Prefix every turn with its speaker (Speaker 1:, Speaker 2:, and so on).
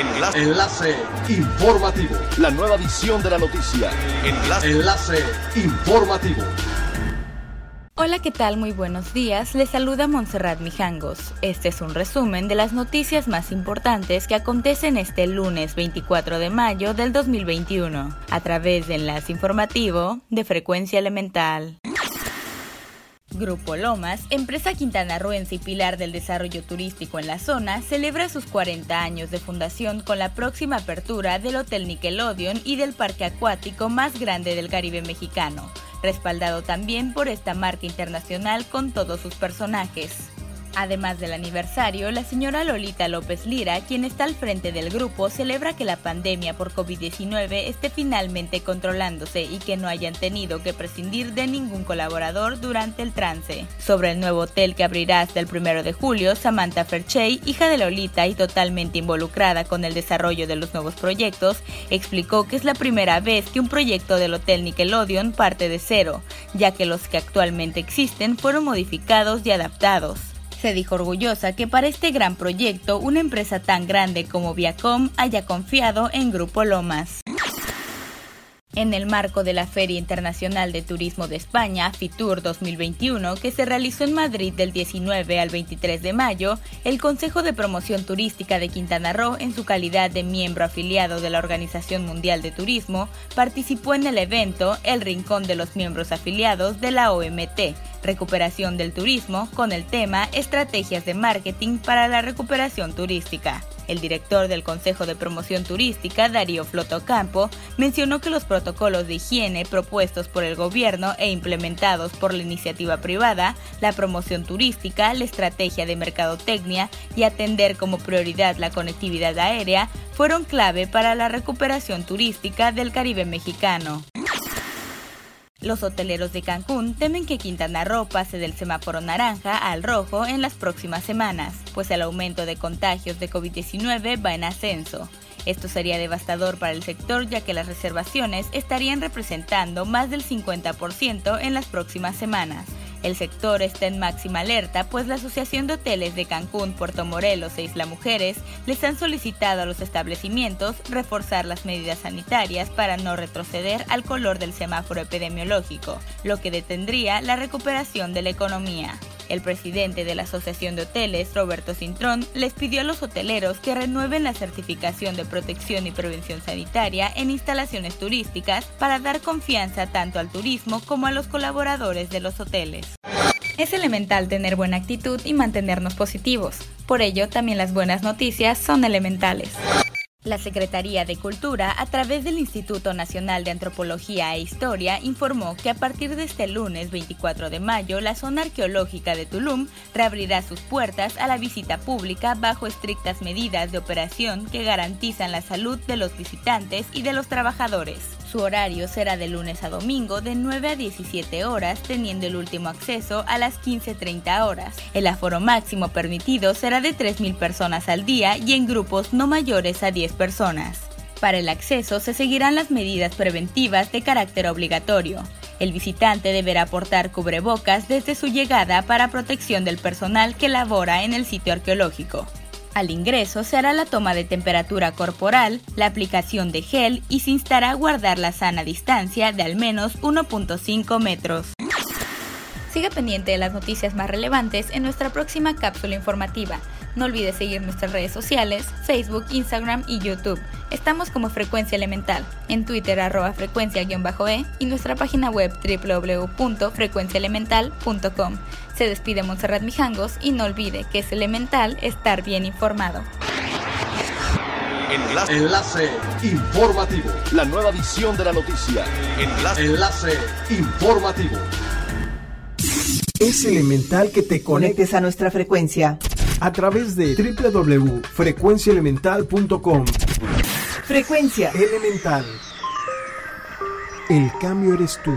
Speaker 1: Enlace. Enlace informativo.
Speaker 2: La nueva edición de la noticia.
Speaker 1: Enlace. Enlace informativo.
Speaker 3: Hola, ¿qué tal? Muy buenos días. Les saluda Montserrat Mijangos. Este es un resumen de las noticias más importantes que acontecen este lunes 24 de mayo del 2021 a través de Enlace Informativo de Frecuencia Elemental. Grupo Lomas, empresa quintanarroense y pilar del desarrollo turístico en la zona, celebra sus 40 años de fundación con la próxima apertura del Hotel Nickelodeon y del parque acuático más grande del Caribe mexicano, respaldado también por esta marca internacional con todos sus personajes. Además del aniversario, la señora Lolita López Lira, quien está al frente del grupo, celebra que la pandemia por COVID-19 esté finalmente controlándose y que no hayan tenido que prescindir de ningún colaborador durante el trance. Sobre el nuevo hotel que abrirá hasta el 1 de julio, Samantha Ferchey, hija de Lolita y totalmente involucrada con el desarrollo de los nuevos proyectos, explicó que es la primera vez que un proyecto del Hotel Nickelodeon parte de cero, ya que los que actualmente existen fueron modificados y adaptados se dijo orgullosa que para este gran proyecto una empresa tan grande como Viacom haya confiado en Grupo Lomas. En el marco de la Feria Internacional de Turismo de España, FITUR 2021, que se realizó en Madrid del 19 al 23 de mayo, el Consejo de Promoción Turística de Quintana Roo, en su calidad de miembro afiliado de la Organización Mundial de Turismo, participó en el evento El Rincón de los Miembros Afiliados de la OMT, Recuperación del Turismo, con el tema Estrategias de Marketing para la Recuperación Turística. El director del Consejo de Promoción Turística, Darío Flotocampo, mencionó que los protocolos de higiene propuestos por el gobierno e implementados por la iniciativa privada, la promoción turística, la estrategia de mercadotecnia y atender como prioridad la conectividad aérea fueron clave para la recuperación turística del Caribe mexicano. Los hoteleros de Cancún temen que Quintana Roo pase del semáforo naranja al rojo en las próximas semanas, pues el aumento de contagios de COVID-19 va en ascenso. Esto sería devastador para el sector ya que las reservaciones estarían representando más del 50% en las próximas semanas. El sector está en máxima alerta, pues la Asociación de Hoteles de Cancún, Puerto Morelos e Isla Mujeres les han solicitado a los establecimientos reforzar las medidas sanitarias para no retroceder al color del semáforo epidemiológico, lo que detendría la recuperación de la economía. El presidente de la Asociación de Hoteles, Roberto Cintrón, les pidió a los hoteleros que renueven la certificación de protección y prevención sanitaria en instalaciones turísticas para dar confianza tanto al turismo como a los colaboradores de los hoteles. Es elemental tener buena actitud y mantenernos positivos. Por ello, también las buenas noticias son elementales. La Secretaría de Cultura, a través del Instituto Nacional de Antropología e Historia, informó que a partir de este lunes 24 de mayo, la zona arqueológica de Tulum reabrirá sus puertas a la visita pública bajo estrictas medidas de operación que garantizan la salud de los visitantes y de los trabajadores. Su horario será de lunes a domingo de 9 a 17 horas, teniendo el último acceso a las 15.30 horas. El aforo máximo permitido será de 3.000 personas al día y en grupos no mayores a 10 personas. Para el acceso se seguirán las medidas preventivas de carácter obligatorio. El visitante deberá portar cubrebocas desde su llegada para protección del personal que labora en el sitio arqueológico. Al ingreso se hará la toma de temperatura corporal, la aplicación de gel y se instará a guardar la sana distancia de al menos 1.5 metros. Siga pendiente de las noticias más relevantes en nuestra próxima cápsula informativa. No olvide seguir nuestras redes sociales, Facebook, Instagram y YouTube. Estamos como Frecuencia Elemental, en Twitter arroba frecuencia-e y nuestra página web www.frecuenciaelemental.com. Se despide Montserrat Mijangos y no olvide que es elemental estar bien informado.
Speaker 1: Enlace. Enlace informativo.
Speaker 2: La nueva edición de la noticia.
Speaker 1: Enlace. Enlace informativo.
Speaker 4: Es elemental que te conectes a nuestra frecuencia a través de www.frecuenciaelemental.com. Frecuencia Elemental. El cambio eres tú.